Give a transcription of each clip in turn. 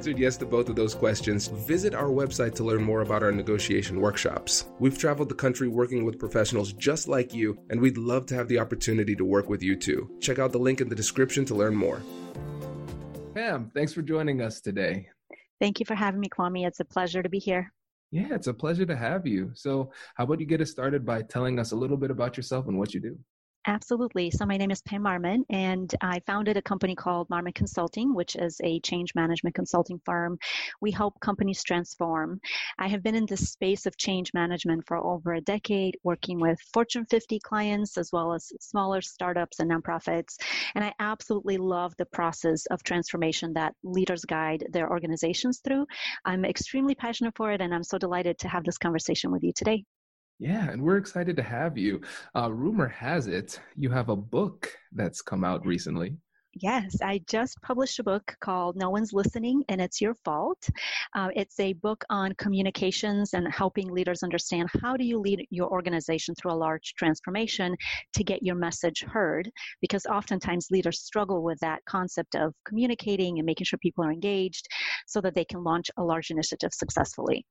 answered yes to both of those questions, visit our website to learn more about our negotiation workshops. We've traveled the country working with professionals just like you, and we'd love to have the opportunity to work with you too. Check out the link in the description to learn more. Pam, thanks for joining us today. Thank you for having me, Kwame. It's a pleasure to be here. Yeah, it's a pleasure to have you. So, how about you get us started by telling us a little bit about yourself and what you do? Absolutely. So my name is Pam Marmon, and I founded a company called Marmon Consulting, which is a change management consulting firm. We help companies transform. I have been in the space of change management for over a decade, working with Fortune 50 clients as well as smaller startups and nonprofits. And I absolutely love the process of transformation that leaders guide their organizations through. I'm extremely passionate for it, and I'm so delighted to have this conversation with you today. Yeah, and we're excited to have you. Uh, rumor has it you have a book that's come out recently. Yes, I just published a book called No One's Listening and It's Your Fault. Uh, it's a book on communications and helping leaders understand how do you lead your organization through a large transformation to get your message heard because oftentimes leaders struggle with that concept of communicating and making sure people are engaged so that they can launch a large initiative successfully.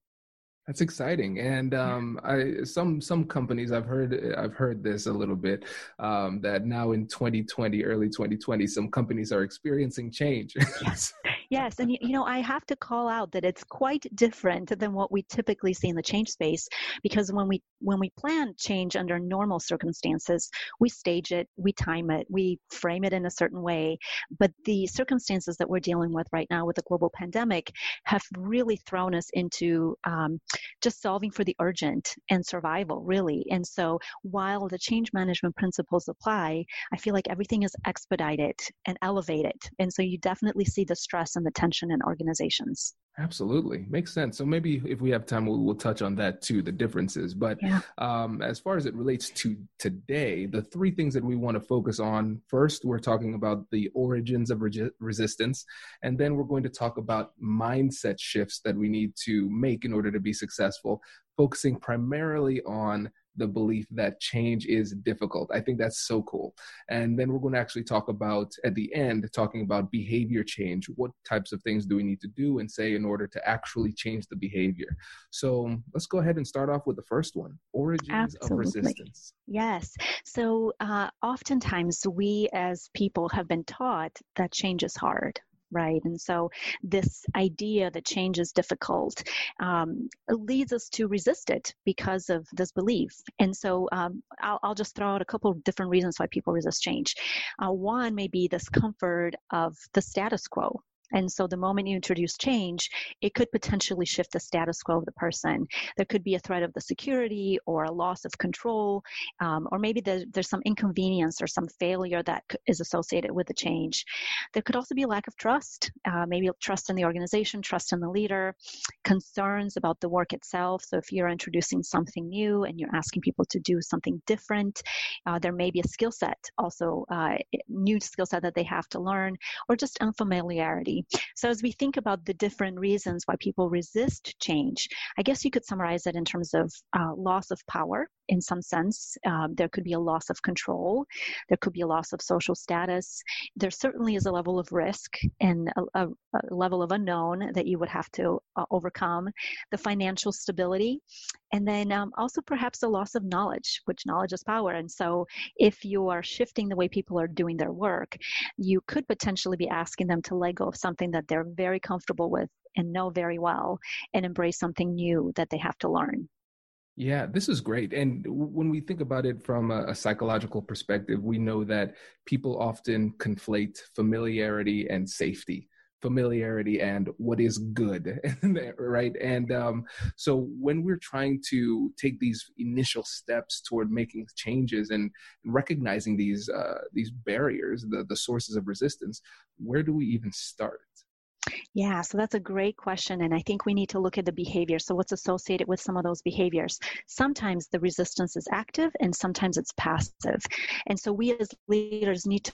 That's exciting, and um, I, some some companies I've heard I've heard this a little bit um, that now in 2020, early 2020, some companies are experiencing change. yes, yes, and you know I have to call out that it's quite different than what we typically see in the change space because when we when we plan change under normal circumstances, we stage it, we time it, we frame it in a certain way. But the circumstances that we're dealing with right now with the global pandemic have really thrown us into um, just solving for the urgent and survival, really. And so while the change management principles apply, I feel like everything is expedited and elevated. And so you definitely see the stress the tension in organizations. Absolutely. Makes sense. So maybe if we have time, we'll, we'll touch on that too, the differences. But yeah. um, as far as it relates to today, the three things that we want to focus on first, we're talking about the origins of re- resistance. And then we're going to talk about mindset shifts that we need to make in order to be successful, focusing primarily on the belief that change is difficult. I think that's so cool. And then we're going to actually talk about, at the end, talking about behavior change. What types of things do we need to do and say in order to actually change the behavior? So let's go ahead and start off with the first one origins Absolutely. of resistance. Yes. So uh, oftentimes we as people have been taught that change is hard right? And so this idea that change is difficult um, leads us to resist it because of this belief. And so um, I'll, I'll, just throw out a couple of different reasons why people resist change. Uh, one may be this comfort of the status quo, and so the moment you introduce change, it could potentially shift the status quo of the person. There could be a threat of the security or a loss of control, um, or maybe there's, there's some inconvenience or some failure that is associated with the change. There could also be a lack of trust, uh, maybe trust in the organization, trust in the leader, concerns about the work itself. So if you're introducing something new and you're asking people to do something different, uh, there may be a skill set also, uh, new skill set that they have to learn, or just unfamiliarity so, as we think about the different reasons why people resist change, I guess you could summarize it in terms of uh, loss of power in some sense. Um, there could be a loss of control, there could be a loss of social status. There certainly is a level of risk and a, a, a level of unknown that you would have to uh, overcome, the financial stability, and then um, also perhaps a loss of knowledge, which knowledge is power. And so, if you are shifting the way people are doing their work, you could potentially be asking them to let go of something that they're very comfortable with and know very well and embrace something new that they have to learn. Yeah, this is great. And when we think about it from a, a, psychological perspective, we know that people often conflate familiarity and safety, familiarity and what is good, right? And um, so when we're trying to take these initial steps toward making changes and recognizing these uh, these barriers, the the sources of resistance, where do we even start? Yeah, so that's a great question. And I think we need to look at the behavior. So, what's associated with some of those behaviors? Sometimes the resistance is active and sometimes it's passive. And so, we as leaders need to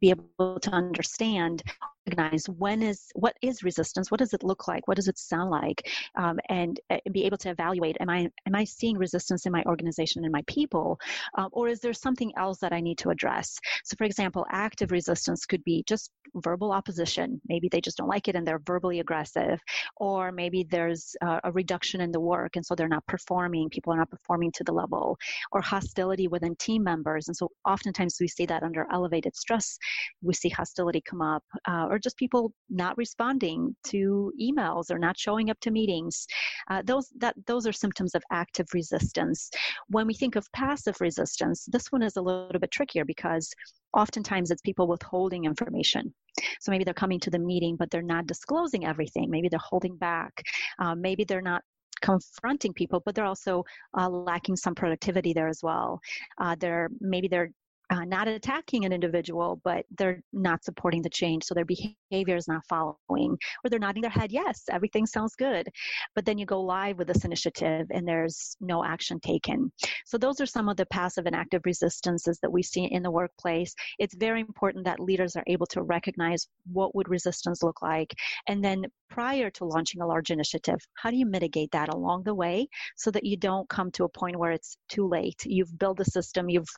be able to understand recognize when is what is resistance what does it look like what does it sound like um, and, and, be able to evaluate am i am i seeing resistance in my organization and my people um, or is there something else that i need to address? So for example active resistance could be just verbal opposition. Maybe they just don't like it and they're verbally aggressive or maybe there's a, a reduction in the work and so they're not performing people are not performing to the level or hostility within team members and so oftentimes we see that under elevated stress we see hostility come up uh, or just people not responding to emails or not showing up to meetings. Uh, those that those are symptoms of active resistance. When we think of passive resistance, this one is a little bit trickier because oftentimes it's people withholding information. So maybe they're coming to the meeting, but they're not disclosing everything. Maybe they're holding back. Um, maybe they're not confronting people, but they're also uh, lacking some productivity there as well. Uh, they're maybe they're uh, not attacking an individual, but they're not supporting the change. So their behavior is not following, or they're nodding their head, yes, everything sounds good. But then you go live with this initiative and there's no action taken. So those are some of the passive and active resistances that we see in the workplace. It's very important that leaders are able to recognize what would resistance look like. And then prior to launching a large initiative, how do you mitigate that along the way so that you don't come to a point where it's too late? You've built a system, you've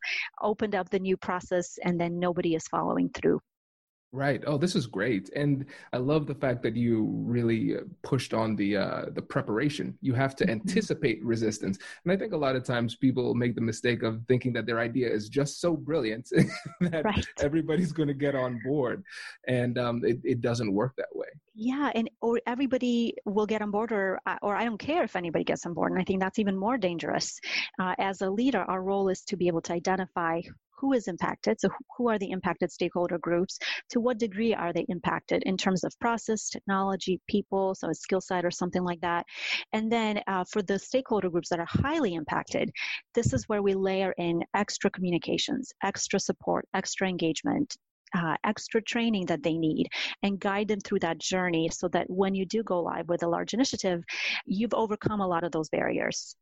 opened up the new process and then nobody is following through. Right. Oh, this is great, and I love the fact that you really uh, pushed on the uh, the preparation. You have to mm-hmm. anticipate resistance, and I think a lot of times people make the mistake of thinking that their idea is just so brilliant that right. everybody's going to get on board, and um, it, it doesn't work that way. Yeah, and or everybody will get on board, or uh, or I don't care if anybody gets on board, and I think that's even more dangerous. Uh, as a leader, our role is to be able to identify who is impacted. So, who are the impacted stakeholder groups? To what degree are they impacted in terms of process, technology, people, so a skill set or something like that? And then uh, for the stakeholder groups that are highly impacted, this is where we layer in extra communications, extra support, extra engagement, uh, extra training that they need and guide them through that journey so that when you do go live with a large initiative, you've overcome a lot of those barriers.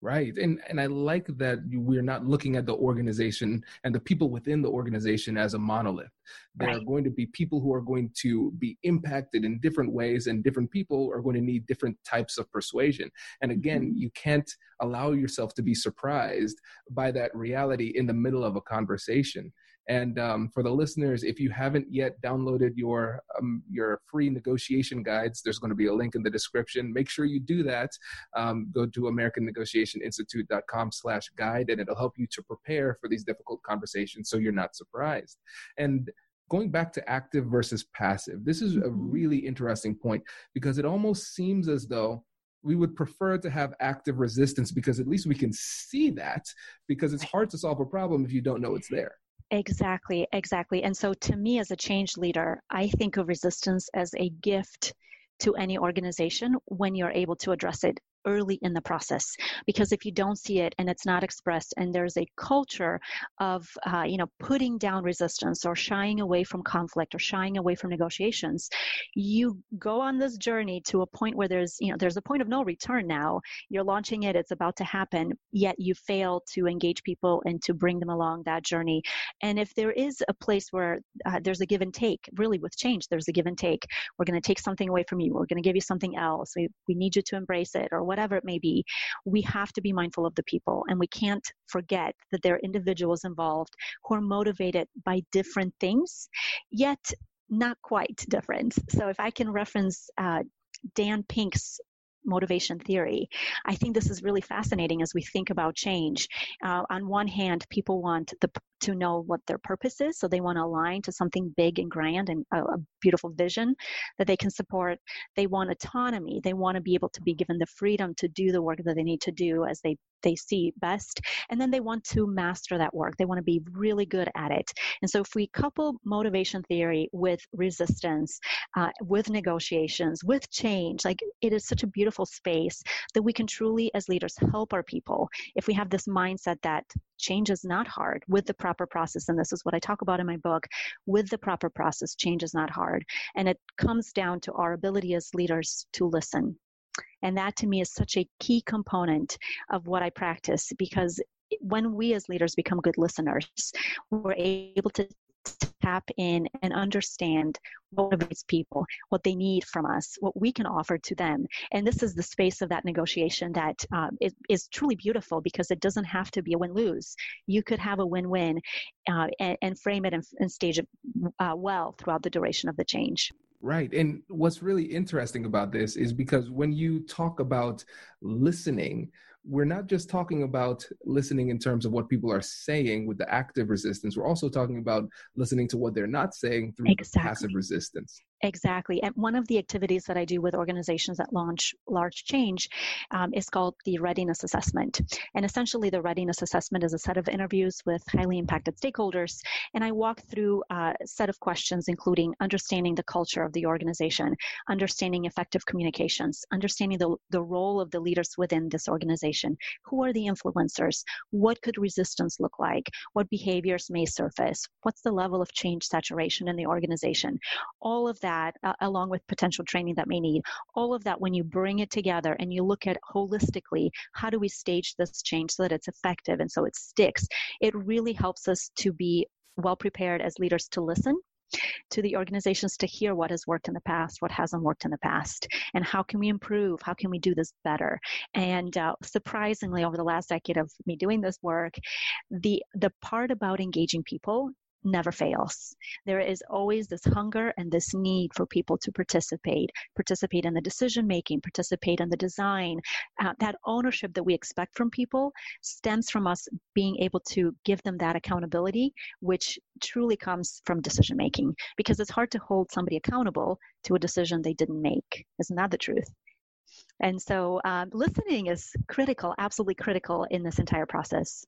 Right. And and I like that we're not looking at the organization and the people within the organization as a monolith. There right. are going to be people who are going to be impacted in different ways and different people are going to need different types of persuasion. And again, mm-hmm. you can't allow yourself to be surprised by that reality in the middle of a conversation. And um, for the listeners, if you haven't yet downloaded your um, your free negotiation guides, there's going to be a link in the description. Make sure you do that. Um, go to AmericanNegotiationInstitute.com/guide, and it'll help you to prepare for these difficult conversations, so you're not surprised. And going back to active versus passive, this is a mm-hmm. really interesting point because it almost seems as though we would prefer to have active resistance because at least we can see that because it's hard to solve a problem if you don't know it's there. Exactly, exactly. And so, to me, as a change leader, I think of resistance as a gift to any organization when you're able to address it early in the process because if you don't see it and it's not expressed and there's a culture of uh, you know putting down resistance or shying away from conflict or shying away from negotiations you go on this journey to a point where there's you know there's a point of no return now. You're launching it it's about to happen yet you fail to engage people and to bring them along that journey. And if there is a place where uh, there's a give and take really with change there's a give and take. We're going to take something away from you we're going to give you something else we, we need you to embrace it or whatever it may be, we have to be mindful of the people and we can't forget that there are individuals involved who are motivated by different things, yet not quite different. So if I can reference uh, Dan Pink's motivation theory. I think this is really fascinating as we think about change. Uh, on one hand, people want the to know what their purpose is. So they want to align to something big and grand and a, a beautiful vision that they can support. They want autonomy. They want to be able to be given the freedom to do the work that they need to do as they they see best and then they want to master that work they want to be really good at it and so if we couple motivation theory with resistance uh, with negotiations with change like it is such a beautiful space that we can truly as leaders help our people if we have this mindset that change is not hard with the proper process and this is what i talk about in my book with the proper process change is not hard. And it comes down to our ability as leaders to listen. And that to me is such a key component of what i practice because when we as leaders become good listeners we're able to tap in and understand what motivates people, what they need from us, what we can offer to them. And this is the space of that negotiation that um, is, is truly beautiful because it doesn't have to be a win lose. You could have a win win uh, and, and, frame it and, and stage it uh, well throughout the duration of the change. Right. And what's really interesting about this is because when you talk about listening, we're not just talking about listening in terms of what people are saying with the active resistance. We're also talking about listening to what they're not saying through exactly. passive resistance. Exactly. And one of the activities that I do with organizations that launch large change um, is called the readiness assessment. And essentially, the readiness assessment is a set of interviews with highly impacted stakeholders. And I walk through a set of questions, including understanding the culture of the organization, understanding effective communications, understanding the, the role of the leaders within this organization. Who are the influencers? What could resistance look like? What behaviors may surface? What's the level of change saturation in the organization? All of that that, uh, along with potential training that may need, all of that, when you bring it together and you look at holistically, how do we stage this change so that it's effective and so it sticks, it really helps us to be well prepared as leaders to listen to the organizations to hear what has worked in the past, what hasn't worked in the past, and how can we improve? How can we do this better? And uh, surprisingly, over the last decade of me doing this work, the the part about engaging people never fails. There is always this hunger and this need for people to participate, participate in the decision making, participate in the design. Uh, that ownership that we expect from people stems from us being able to give them that accountability, which truly comes from decision making, because it's hard to hold somebody accountable to a decision they didn't make. Isn't that the truth? And so, um, listening is critical, absolutely critical in this entire process.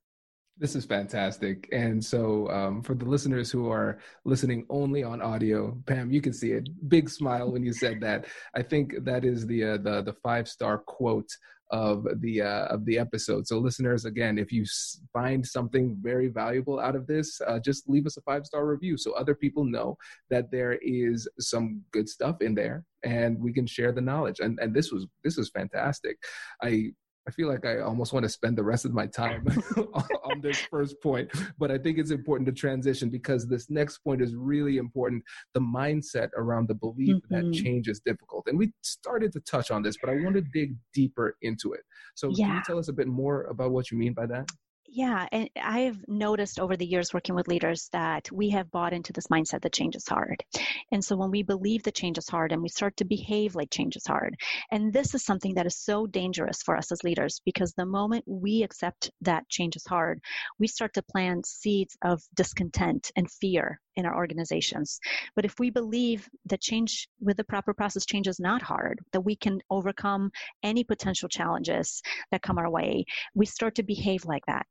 This is fantastic. And so, um, for the listeners who are listening only on audio, Pam, you can see it. Big smile when you said that. I think that is the uh, the the five star quote of the uh, of the episode. So, listeners, again, if you find something very valuable out of this, uh, just leave us a five star review so other people know that there is some good stuff in there, and we can share the knowledge. And and this was this was fantastic. I I feel like I almost want to spend the rest of my time on this first point, but I think it's important to transition because this next point is really important. The mindset around the belief mm-hmm. that change is difficult. And we started to touch on this, but I want to dig deeper into it. So, yeah. can you tell us a bit more about what you mean by that? Yeah, and I've noticed over the years working with leaders that we have bought into this mindset that change is hard. And so when we believe that change is hard and we start to behave like change is hard, and this is something that is so dangerous for us as leaders because the moment we accept that change is hard, we start to plant seeds of discontent and fear in our organizations. But if we believe that change with the proper process, change is not hard, that we can overcome any potential challenges that come our way, we start to behave like that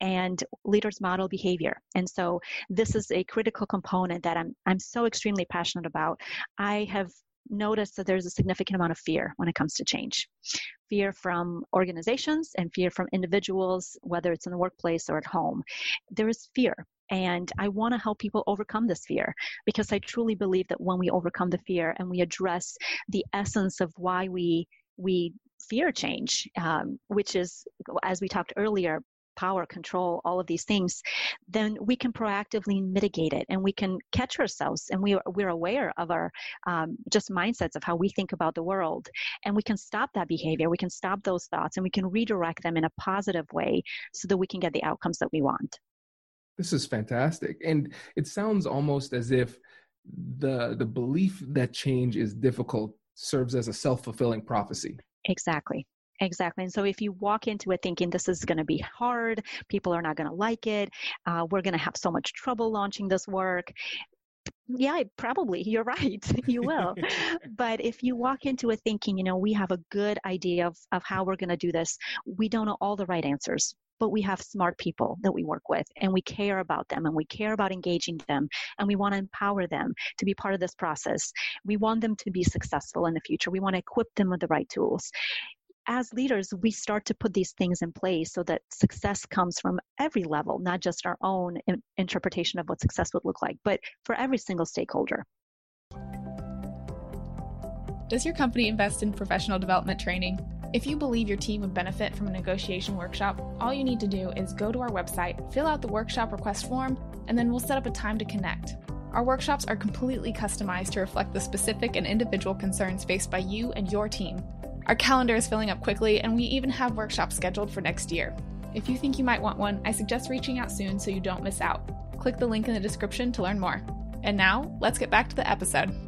and leaders model behavior. And so this is a critical component that I'm I'm so extremely passionate about. I have noticed that there's a significant amount of fear when it comes to change. Fear from organizations and fear from individuals, whether it's in the workplace or at home. There is fear. And I want to help people overcome this fear because I truly believe that when we overcome the fear and we address the essence of why we we fear change, um, which is, as we talked earlier, power, control, all of these things, then we can proactively mitigate it and we can catch ourselves and we, we're aware of our um, just mindsets of how we think about the world. And we can stop that behavior, we can stop those thoughts, and we can redirect them in a positive way so that we can get the outcomes that we want. This is fantastic. And it sounds almost as if the the belief that change is difficult serves as a self-fulfilling prophecy. Exactly Exactly. And so if you walk into it thinking this is going to be hard, people are not going to like it, uh, we're going to have so much trouble launching this work, yeah, probably. You're right. you will. but if you walk into it thinking, you know, we have a good idea of, of how we're going to do this, we don't know all the right answers, but we have smart people that we work with and we care about them and we care about engaging them and we want to empower them to be part of this process. We want them to be successful in the future. We want to equip them with the right tools as leaders, we start to put these things in place so that success comes from every level, not just our own in- interpretation of what success would look like, but for every single stakeholder. Does your company invest in professional development training? If you believe your team would benefit from a negotiation workshop, all you need to do is go to our website, fill out the workshop request form, and then we'll set up a time to connect. Our workshops are completely customized to reflect the specific and individual concerns faced by you and your team. Our calendar is filling up quickly, and we even have workshops scheduled for next year. If you think you might want one, I suggest reaching out soon so you don't miss out. Click the link in the description to learn more. And now, let's get back to the episode.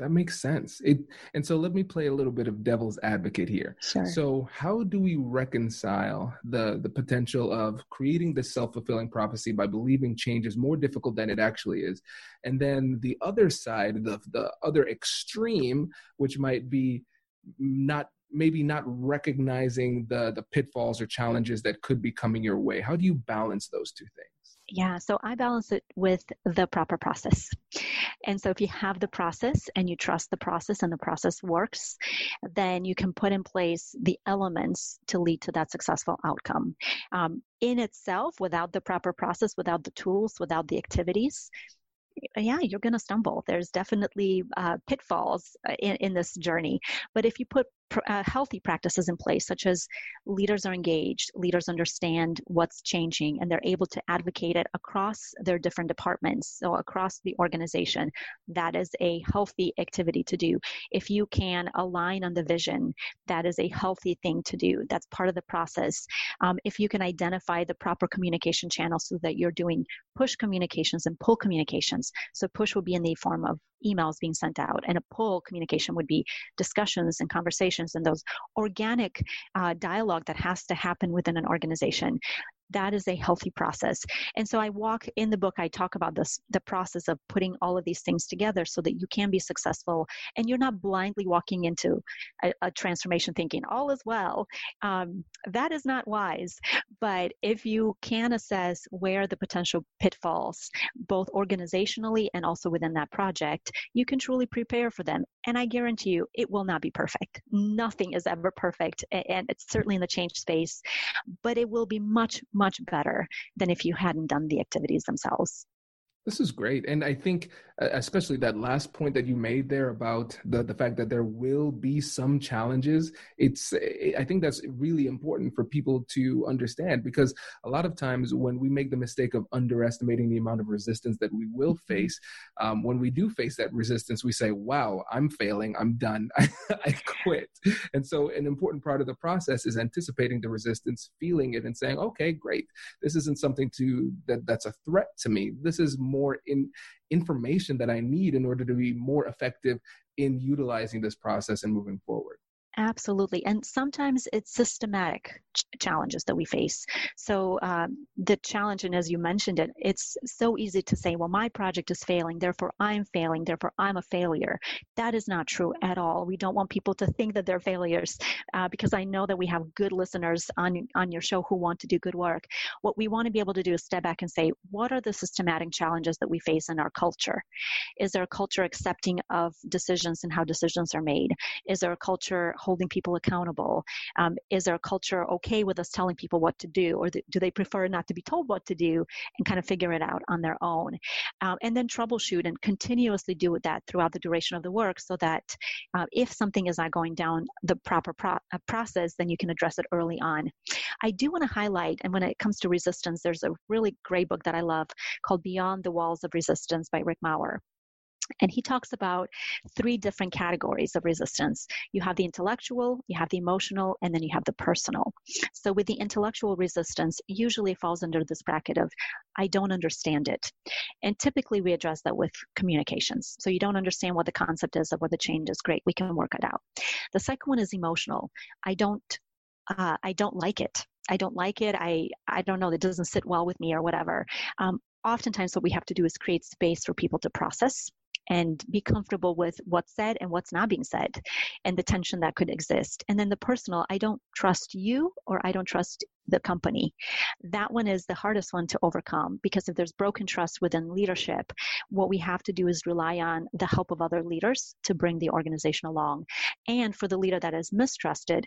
That makes sense. It and so let me play a little bit of devil's advocate here. Sure. So how do we reconcile the the potential of creating this self-fulfilling prophecy by believing change is more difficult than it actually is? And then the other side, the the other extreme, which might be not maybe not recognizing the the pitfalls or challenges that could be coming your way how do you balance those two things yeah, so I balance it with the proper process. And so if you have the process and you trust the process and the process works, then you can put in place the elements to lead to that successful outcome. Um, in itself, without the proper process, without the tools, without the activities, yeah, you're going to stumble. There's definitely uh, pitfalls uh, in, in this journey. But if you put pr- uh, healthy practices in place, such as leaders are engaged, leaders understand what's changing, and they're able to advocate it across their different departments, so across the organization, that is a healthy activity to do. If you can align on the vision, that is a healthy thing to do. That's part of the process. Um, if you can identify the proper communication channels so that you're doing push communications and pull communications. So push will be in the form of emails being sent out, and a pull communication would be discussions and conversations and those organic uh, dialogue that has to happen within an organization that is a healthy process. And so I walk in the book, I talk about this the process of putting all of these things together so that you can be successful and you're not blindly walking into a, a transformation thinking all is well. Um, that is not wise. But if you can assess where the potential pitfalls, both organizationally and also within that project, you can truly prepare for them. And I guarantee you, it will not be perfect. Nothing is ever perfect. And it's certainly in the change space, but it will be much, much better than if you hadn't done the activities themselves. This is great. And I think, especially that last point that you made there about the, the fact that there will be some challenges, it's, I think that's really important for people to understand because a lot of times when we make the mistake of underestimating the amount of resistance that we will mm-hmm. face, um, when we do face that resistance, we say, wow, I'm failing, I'm done, I quit. And so an important part of the process is anticipating the resistance, feeling it, and saying, okay, great. This isn't something to that that's a threat to me. This is more in information that I need in order to be more effective in utilizing this process and moving forward. Absolutely. And sometimes it's systematic ch- challenges that we face. So, um, the challenge, and as you mentioned it, it's so easy to say, well, my project is failing, therefore I'm failing, therefore I'm a failure. That is not true at all. We don't want people to think that they're failures uh, because I know that we have good listeners on, on your show who want to do good work. What we want to be able to do is step back and say, what are the systematic challenges that we face in our culture? Is there a culture accepting of decisions and how decisions are made? Is there a culture holding people accountable? Um, is our culture okay with us telling people what to do, or th- do they prefer not to be told what to do and kind of figure it out on their own? Um, and then troubleshoot and continuously do that throughout the duration of the work so that uh, if something is not going down the proper pro- uh, process, then you can address it early on. I do want to highlight, and when it comes to resistance, there's a really great book that I love called Beyond the Walls of Resistance by Rick Maurer. And he talks about three different categories of resistance. You have the intellectual, you have the emotional, and then you have the personal. So, with the intellectual resistance, usually falls under this bracket of, I don't understand it. And typically, we address that with communications. So, you don't understand what the concept is or what the change is, great, we can work it out. The second one is emotional. I don't. Uh, I don't like it. I don't like it. I I don't know. It doesn't sit well with me or whatever. Um, oftentimes, what we have to do is create space for people to process and be comfortable with what's said and what's not being said and the tension that could exist. And then the personal, I don't trust you or I don't trust the company. That one is the hardest one to overcome because if there's broken trust within leadership, what we have to do is rely on the help of other leaders to bring the organization along. And for the leader that is mistrusted,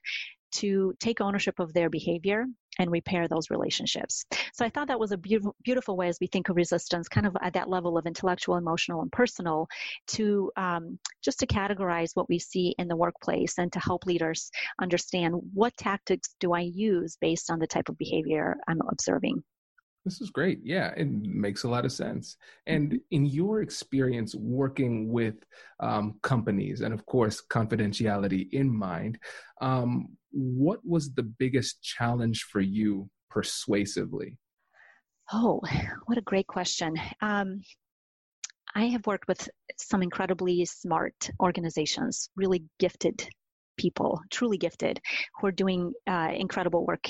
to take ownership of their behavior and repair those relationships. So I thought that was a beautiful, beautiful way as we think of resistance, kind of at that level of intellectual, emotional, and personal, to um, just to categorize what we see in the workplace and to help leaders understand what tactics do I use based on the type of behavior I'm observing. This is great. Yeah, it makes a lot of sense. And mm-hmm. in your experience working with um, companies, and of course, confidentiality in mind, um, what was the biggest challenge for you persuasively? Oh, what a great question. Um, I have worked with some incredibly smart organizations, really gifted people, truly gifted, who are doing uh, incredible work.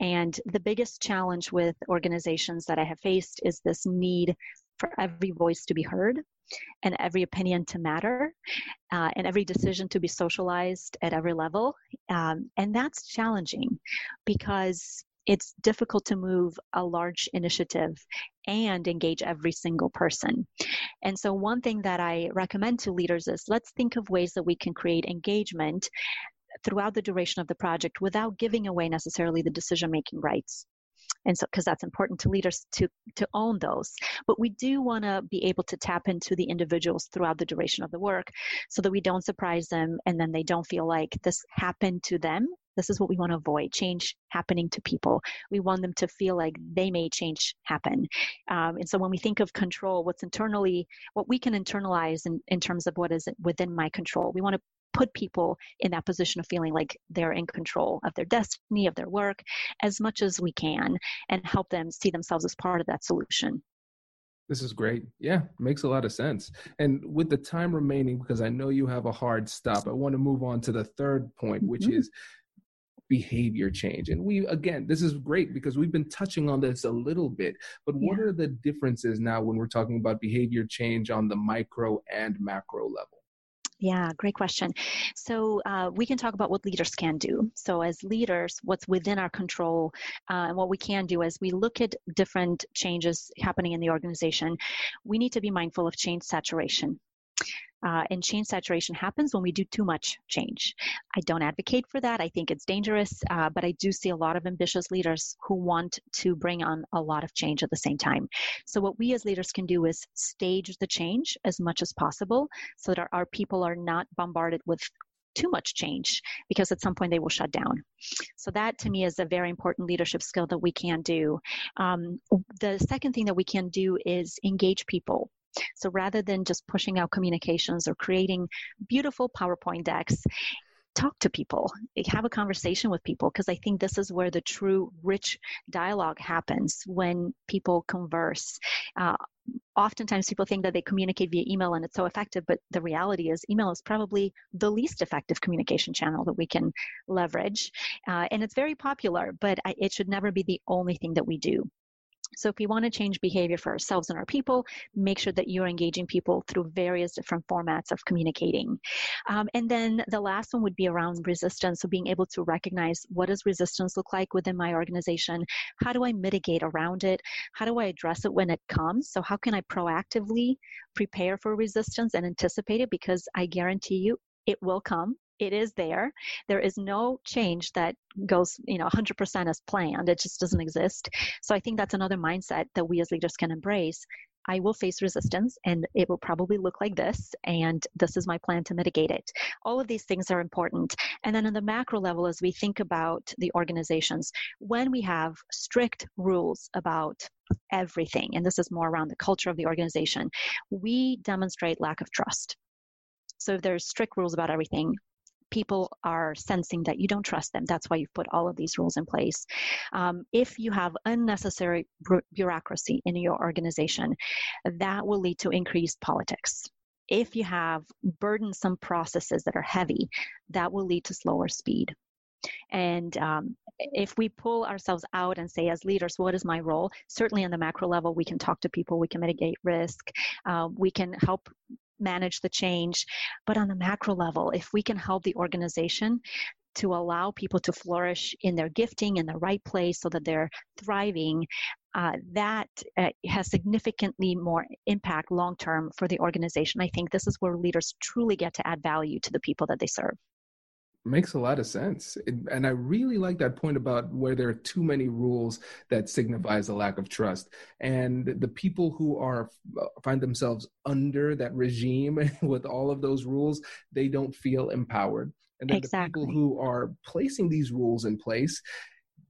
And the biggest challenge with organizations that I have faced is this need for every voice to be heard and every opinion to matter uh, and every decision to be socialized at every level. Um, and that's challenging because it's difficult to move a large initiative and engage every single person. And so, one thing that I recommend to leaders is let's think of ways that we can create engagement throughout the duration of the project without giving away necessarily the decision making rights and so because that's important to leaders to to own those but we do want to be able to tap into the individuals throughout the duration of the work so that we don't surprise them and then they don't feel like this happened to them this is what we want to avoid change happening to people we want them to feel like they may change happen um, and so when we think of control what's internally what we can internalize in, in terms of what is within my control we want to put people in that position of feeling like they're in control of their destiny, of their work, as much as we can, and help them see themselves as part of that solution. This is great. Yeah, makes a lot of sense. And with the time remaining, because I know you have a hard stop, I want to move on to the third point, which mm-hmm. is behavior change. And we, again, this is great because we've been touching on this a little bit, but what yeah. are the differences now when we're talking about behavior change on the micro and macro level? Yeah, great question. So uh, we can talk about what leaders can do. So as leaders, what's within our control uh, and what we can do as we look at different changes happening in the organization, we need to be mindful of change saturation. Uh, and change saturation happens when we do too much change. I don't advocate for that. I think it's dangerous, uh, but I do see a lot of ambitious leaders who want to bring on a lot of change at the same time. So, what we as leaders can do is stage the change as much as possible so that our, our people are not bombarded with too much change because at some point they will shut down. So, that to me is a very important leadership skill that we can do. Um, the second thing that we can do is engage people. So rather than just pushing out communications or creating beautiful PowerPoint decks, talk to people, have a conversation with people, because I think this is where the true rich dialogue happens when people converse. Uh, oftentimes people think that they communicate via email and it's so effective, but the reality is email is probably the least effective communication channel that we can leverage. Uh, and it's very popular, but it should never be the only thing that we do. So if we want to change behavior for ourselves and our people, make sure that you're engaging people through various different formats of communicating. Um, and then the last one would be around resistance. So being able to recognize what does resistance look like within my organization? How do I mitigate around it? How do I address it when it comes? So how can I proactively prepare for resistance and anticipate it? Because I guarantee you it will come it is there. There is no change that goes, you know, 100% as planned. It just doesn't exist. So I think that's another mindset that we as leaders can embrace. I will face resistance and it will probably look like this, and this is my plan to mitigate it. All of these things are important. And then on the macro level, as we think about the organizations, when we have strict rules about everything, and this is more around the culture of the organization, we demonstrate lack of trust. So if there's strict rules about everything, people are sensing that you don't trust them. That's why you've put all of these rules in place. Um, if you have unnecessary bureaucracy in your organization, that will lead to increased politics. If you have burdensome processes that are heavy, that will lead to slower speed. And um, if we pull ourselves out and say, as leaders, what is my role? Certainly on the macro level, we can talk to people, we can mitigate risk, uh, we can help manage the change. But on the macro level, if we can help the organization to allow people to flourish in their gifting in the right place so that they're thriving, uh, that uh, has significantly more impact long term for the organization. I think this is where leaders truly get to add value to the people that they serve makes a lot of sense. And i really like that point about where there are too many rules that signifies a lack of trust. And the people who are uh, find themselves under that regime with all of those rules they don't feel empowered. And then exactly. the people who are placing these rules in place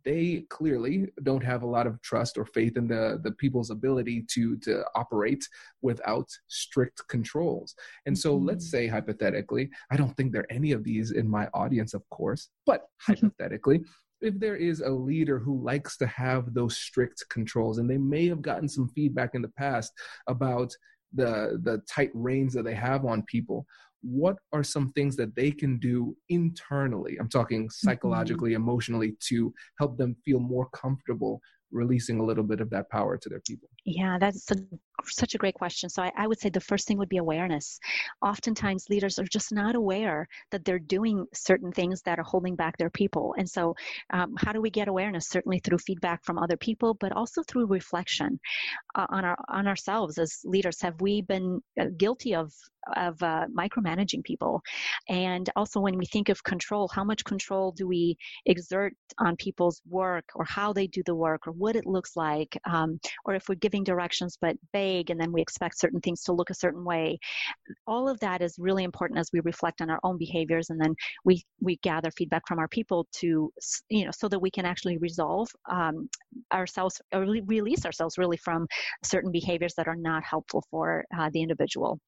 they clearly don't have a lot of trust or faith in the, the people's ability to, to operate without strict controls. And so mm-hmm. let's say, hypothetically, I don't think there are any of these in my audience, of course, but hypothetically, if there is a leader who likes to have those strict controls, and they may have gotten some feedback in the past about the the tight reins that they have on people what are some things that they can do internally i'm talking mm-hmm. psychologically mm-hmm. emotionally to help them feel more comfortable releasing a little bit of that power to their people? Yeah that's a, such a great question. So I, I, would say the first thing would be awareness. Oftentimes leaders are just not aware that they're doing certain things that are holding back their people. And so um, how do we get awareness? Certainly through feedback from other people but also through reflection uh, on our on ourselves. As leaders have we been uh, guilty of of uh, micromanaging people. And also, when we think of control, how much control do we exert on people's work or how they do the work or what it looks like? Um, or if we're giving directions but vague and then we expect certain things to look a certain way. All of that is really important as we reflect on our own behaviors and then we, we gather feedback from our people to, you know, so that we can actually resolve um, ourselves or release ourselves really from certain behaviors that are not helpful for uh, the individual.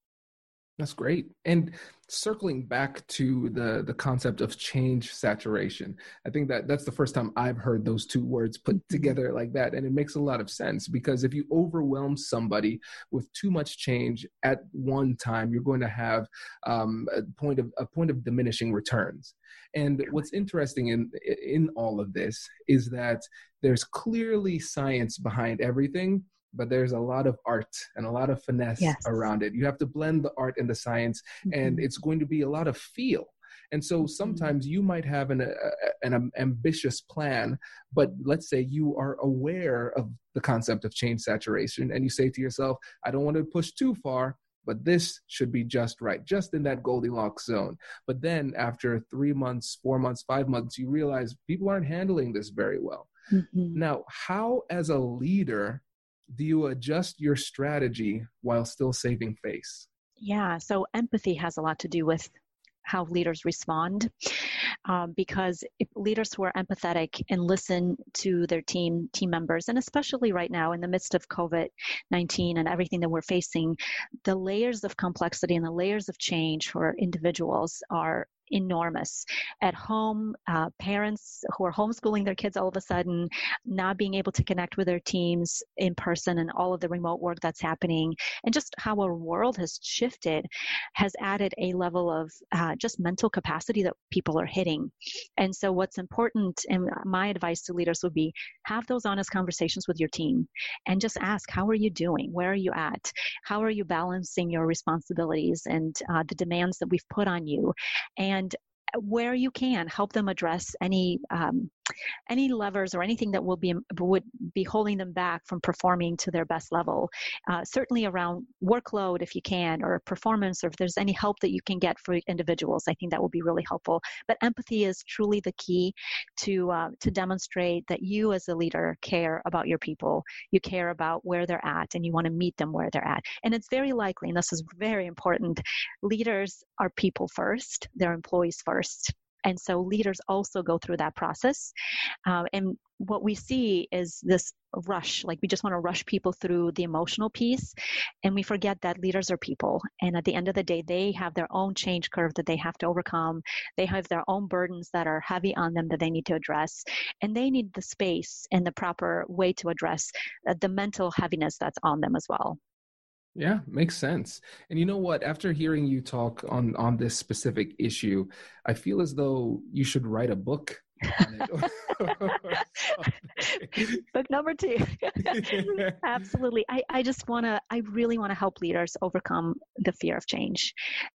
That's great. And circling back to the the concept of change saturation, I think that that's the first time I've heard those two words put mm-hmm. together like that, and it makes a lot of sense because if you overwhelm somebody with too much change at one time, you're going to have um, a point of a point of diminishing returns. And what's interesting in in all of this is that there's clearly science behind everything but there's a lot of art and a lot of finesse yes. around it. You have to blend the art and the science, mm-hmm. and it's going to be a lot of feel. And so mm-hmm. sometimes you might have an, a, an ambitious plan, but let's say you are aware of the concept of change saturation, and you say to yourself, I don't want to push too far, but this should be just right, just in that Goldilocks zone. But then after three months, four months, five months, you realize people aren't handling this very well. Mm-hmm. Now, how, as a leader, do you adjust your strategy while still saving face? Yeah, so empathy has a lot to do with how leaders respond. Um, because leaders who are empathetic and listen to their team team members, and especially right now in the midst of COVID nineteen and everything that we're facing, the layers of complexity and the layers of change for individuals are enormous. At home, uh, parents who are homeschooling their kids all of a sudden, not being able to connect with their teams in person and all of the remote work that's happening, and just how our world has shifted has added a level of uh, just mental capacity that people are hitting. And so, what's important, and my advice to leaders would be have those honest conversations with your team and just ask, How are you doing? Where are you at? How are you balancing your responsibilities and uh, the demands that we've put on you? And where you can help them address any um, any levers or anything that will be would be holding them back from performing to their best level. Uh, certainly around workload if you can or performance or if there's any help that you can get for individuals i think that will be really helpful. But empathy is truly the key to uh, to demonstrate that you as a leader care about your people. You care about where they're at and you want to meet them where they're at. And it's very likely and this is very important leaders are people first they're employees first and so leaders also go through that process. Uh, and what we see is this rush, like we just want to rush people through the emotional piece. And we forget that leaders are people. And at the end of the day, they have their own change curve that they have to overcome. They have their own burdens that are heavy on them that they need to address. And they need the space and the proper way to address uh, the mental heaviness that's on them as well. Yeah, makes sense. And you know what? After hearing you talk on on this specific issue, I feel as though you should write a book Book number two. Absolutely. I, I just want to, I really want to help leaders overcome the fear of change.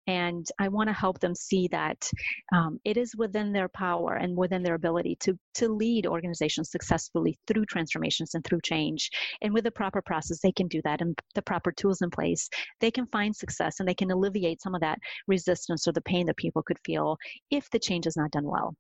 And I want to help them see that um, it is within their power and within their ability to, to lead organizations successfully through transformations and through change. And with the proper process, they can do that and the proper tools in place. They can find success and they can alleviate some of that resistance or the pain that people could feel if the change is not done well.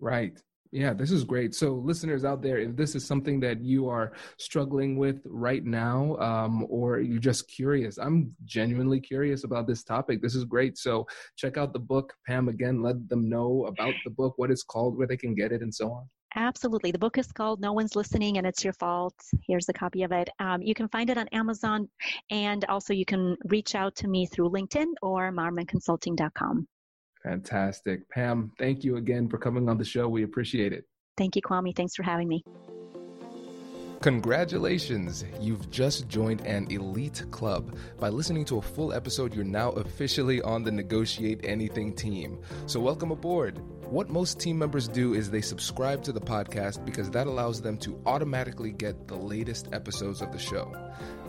Right. Yeah, this is great. So, listeners out there, if this is something that you are struggling with right now, um, or you're just curious, I'm genuinely curious about this topic. This is great. So, check out the book, Pam. Again, let them know about the book, what it's called, where they can get it, and so on. Absolutely. The book is called No One's Listening and It's Your Fault. Here's a copy of it. Um, you can find it on Amazon, and also you can reach out to me through LinkedIn or marmonconsulting.com. Fantastic. Pam, thank you again for coming on the show. We appreciate it. Thank you, Kwame. Thanks for having me. Congratulations! You've just joined an elite club. By listening to a full episode, you're now officially on the Negotiate Anything team. So, welcome aboard. What most team members do is they subscribe to the podcast because that allows them to automatically get the latest episodes of the show.